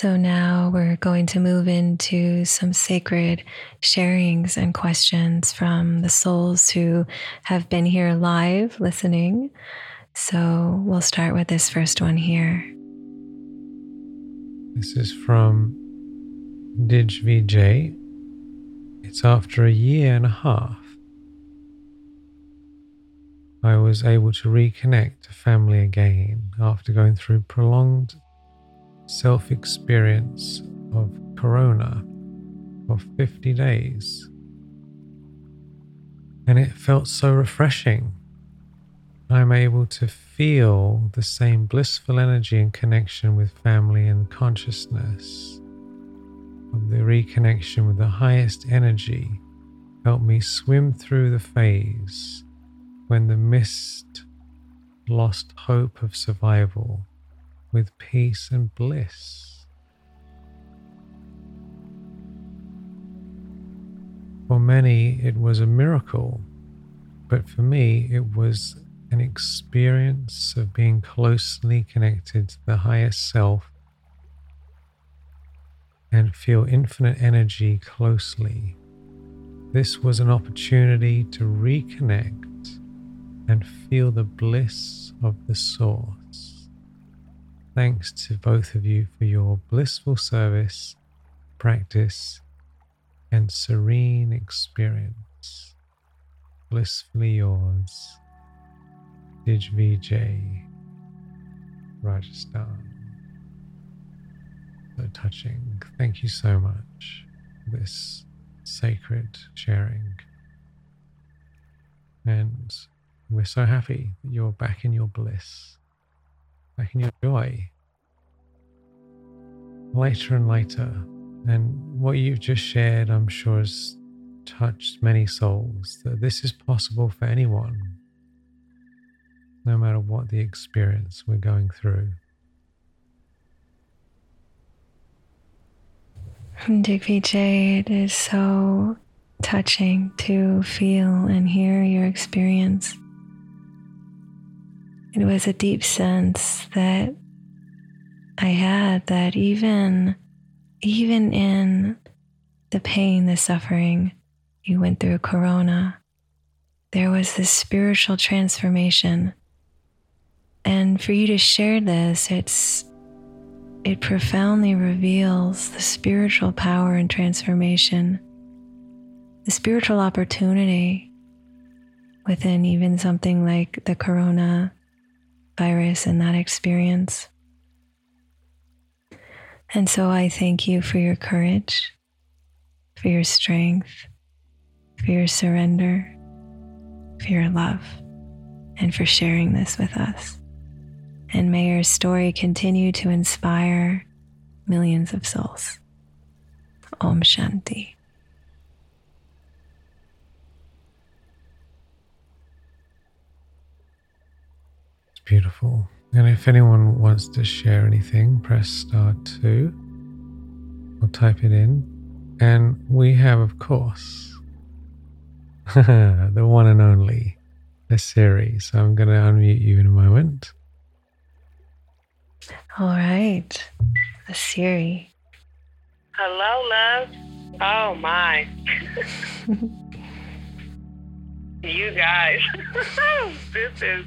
So now we're going to move into some sacred sharings and questions from the souls who have been here live listening. So we'll start with this first one here. This is from Dij. It's after a year and a half. I was able to reconnect to family again after going through prolonged self experience of Corona for 50 days. And it felt so refreshing. I'm able to feel the same blissful energy and connection with family and consciousness of the reconnection with the highest energy helped me swim through the phase when the mist lost hope of survival with peace and bliss. For many, it was a miracle, but for me, it was an experience of being closely connected to the highest self and feel infinite energy closely. This was an opportunity to reconnect and feel the bliss of the source. Thanks to both of you for your blissful service, practice, and serene experience. Blissfully yours, Digvijay, Rajasthan. So touching. Thank you so much for this sacred sharing. And we're so happy that you're back in your bliss in your joy later and later. And what you've just shared, I'm sure, has touched many souls that this is possible for anyone, no matter what the experience we're going through. Digby Digvijay, it is so touching to feel and hear your experience. It was a deep sense that I had that even even in the pain, the suffering you went through corona, there was this spiritual transformation. And for you to share this, it's it profoundly reveals the spiritual power and transformation, the spiritual opportunity within even something like the corona virus and that experience. And so I thank you for your courage, for your strength, for your surrender, for your love, and for sharing this with us. And may your story continue to inspire millions of souls. Om Shanti. Beautiful. And if anyone wants to share anything, press star two or type it in. And we have, of course, the one and only, the series. So I'm going to unmute you in a moment. All right. Asiri. Hello, love. Oh, my. you guys. this is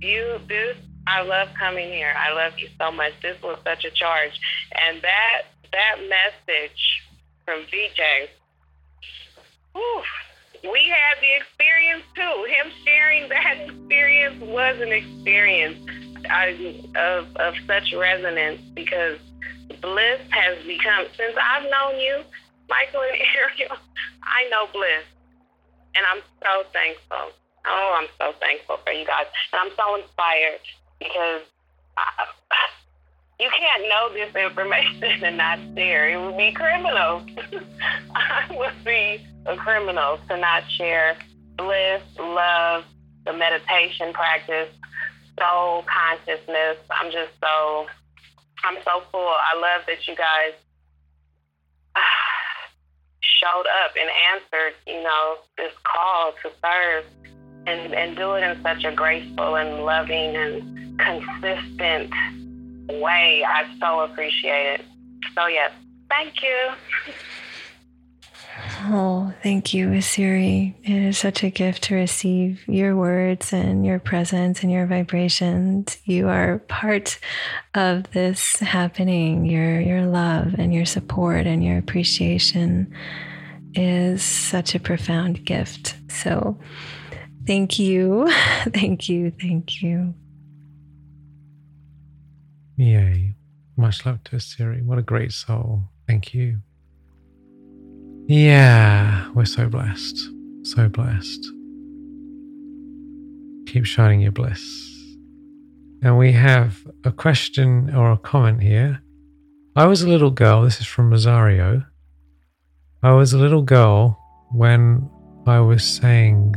you this I love coming here. I love you so much. This was such a charge. And that that message from VJ, whew, we had the experience too. Him sharing that experience was an experience uh, of, of such resonance because bliss has become, since I've known you, Michael and Ariel, I know bliss. And I'm so thankful. Oh, I'm so thankful for you guys. And I'm so inspired because I, you can't know this information and not share. It would be criminal. I would be a criminal to not share bliss, love, the meditation practice, soul consciousness. I'm just so, I'm so full. I love that you guys uh, showed up and answered, you know, this call to serve and, and do it in such a graceful and loving and consistent way. I so appreciate it. So, yes, thank you. Oh, thank you, Asiri. It is such a gift to receive your words and your presence and your vibrations. You are part of this happening. Your your love and your support and your appreciation is such a profound gift. So, thank you, thank you, thank you. Yay! Much love to Asiri. What a great soul. Thank you. Yeah, we're so blessed. So blessed. Keep shining your bliss. And we have a question or a comment here. I was a little girl, this is from Rosario. I was a little girl when I was saying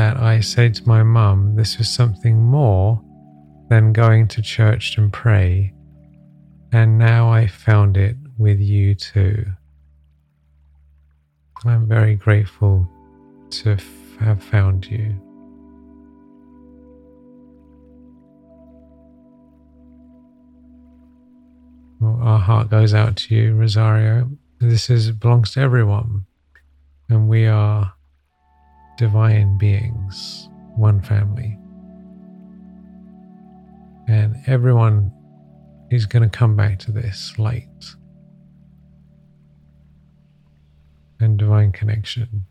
that I said to my mum this was something more than going to church and pray. And now I found it with you too. I'm very grateful to f- have found you. Well, our heart goes out to you, Rosario. This is belongs to everyone, and we are divine beings, one family, and everyone is going to come back to this light. and divine connection.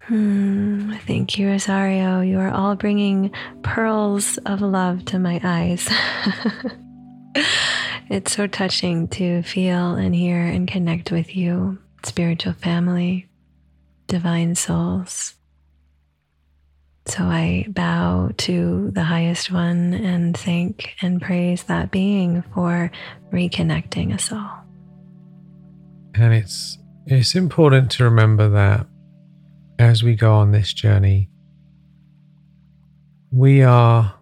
Hmm, thank you, Rosario. You are all bringing pearls of love to my eyes. it's so touching to feel and hear and connect with you, spiritual family, divine souls. So I bow to the highest one and thank and praise that being for reconnecting us all. And it's it's important to remember that as we go on this journey, we are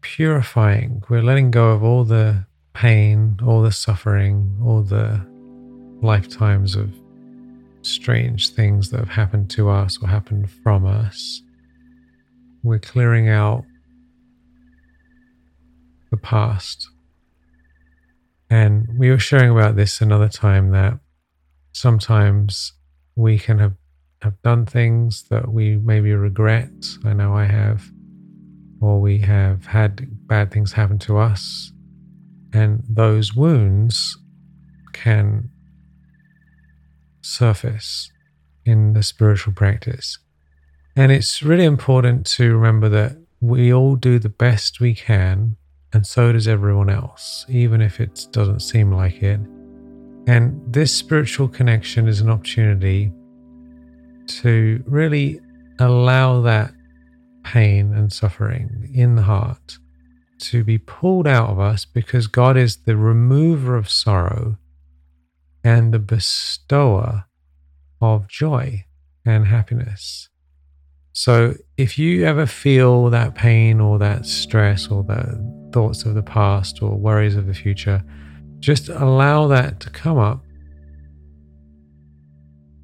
purifying. We're letting go of all the pain, all the suffering, all the lifetimes of strange things that have happened to us or happened from us. We're clearing out the past. And we were sharing about this another time that sometimes we can have, have done things that we maybe regret. I know I have. Or we have had bad things happen to us. And those wounds can surface in the spiritual practice. And it's really important to remember that we all do the best we can, and so does everyone else, even if it doesn't seem like it. And this spiritual connection is an opportunity to really allow that pain and suffering in the heart to be pulled out of us because God is the remover of sorrow and the bestower of joy and happiness. So, if you ever feel that pain or that stress or the thoughts of the past or worries of the future, just allow that to come up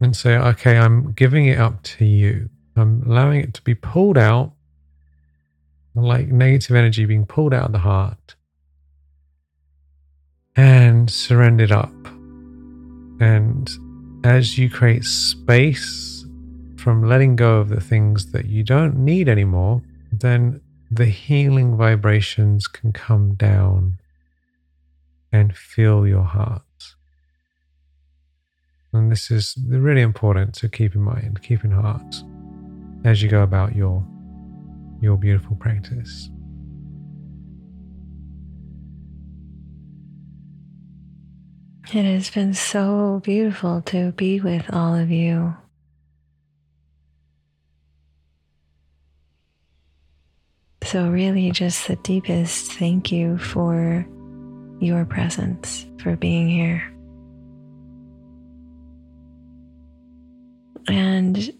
and say, okay, I'm giving it up to you. I'm allowing it to be pulled out, like negative energy being pulled out of the heart, and surrendered up. And as you create space from letting go of the things that you don't need anymore, then the healing vibrations can come down and fill your heart. And this is really important to keep in mind, keep in heart as you go about your your beautiful practice. It has been so beautiful to be with all of you. So, really, just the deepest thank you for your presence, for being here. And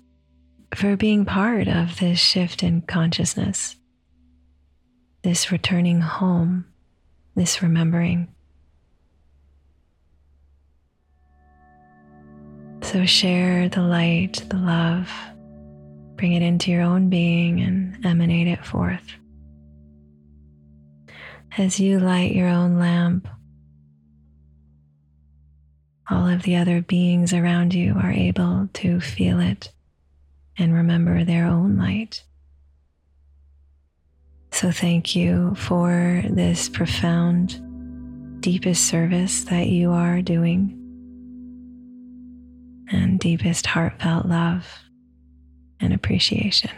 for being part of this shift in consciousness, this returning home, this remembering. So share the light, the love, bring it into your own being and emanate it forth. As you light your own lamp, all of the other beings around you are able to feel it and remember their own light. So, thank you for this profound, deepest service that you are doing, and deepest heartfelt love and appreciation.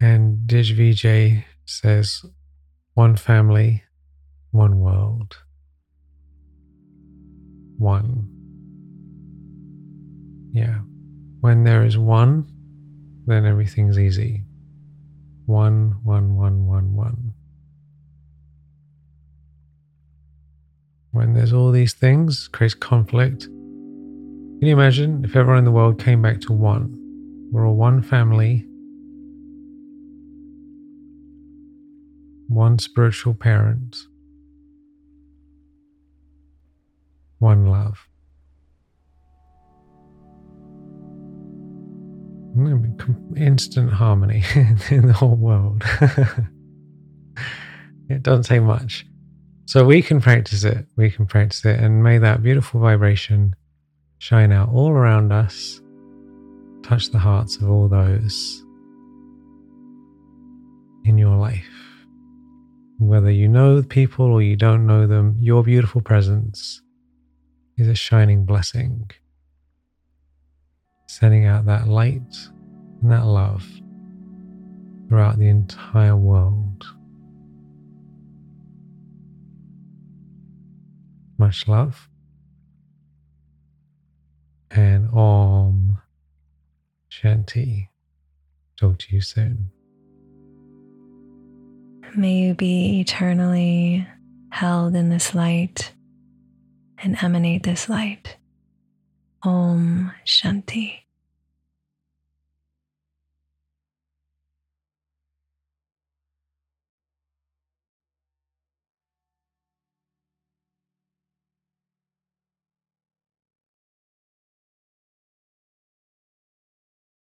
And Dij says, one family, one world one. Yeah. When there is one, then everything's easy. One, one, one, one, one. When there's all these things, creates conflict. Can you imagine if everyone in the world came back to one? We're all one family, one spiritual parent, one love. Instant harmony in the whole world. it doesn't take much. So we can practice it. We can practice it. And may that beautiful vibration shine out all around us, touch the hearts of all those in your life. Whether you know people or you don't know them, your beautiful presence is a shining blessing, sending out that light and that love throughout the entire world. Much love. And Om Shanti. Talk to you soon. May you be eternally held in this light and emanate this light. Om Shanti.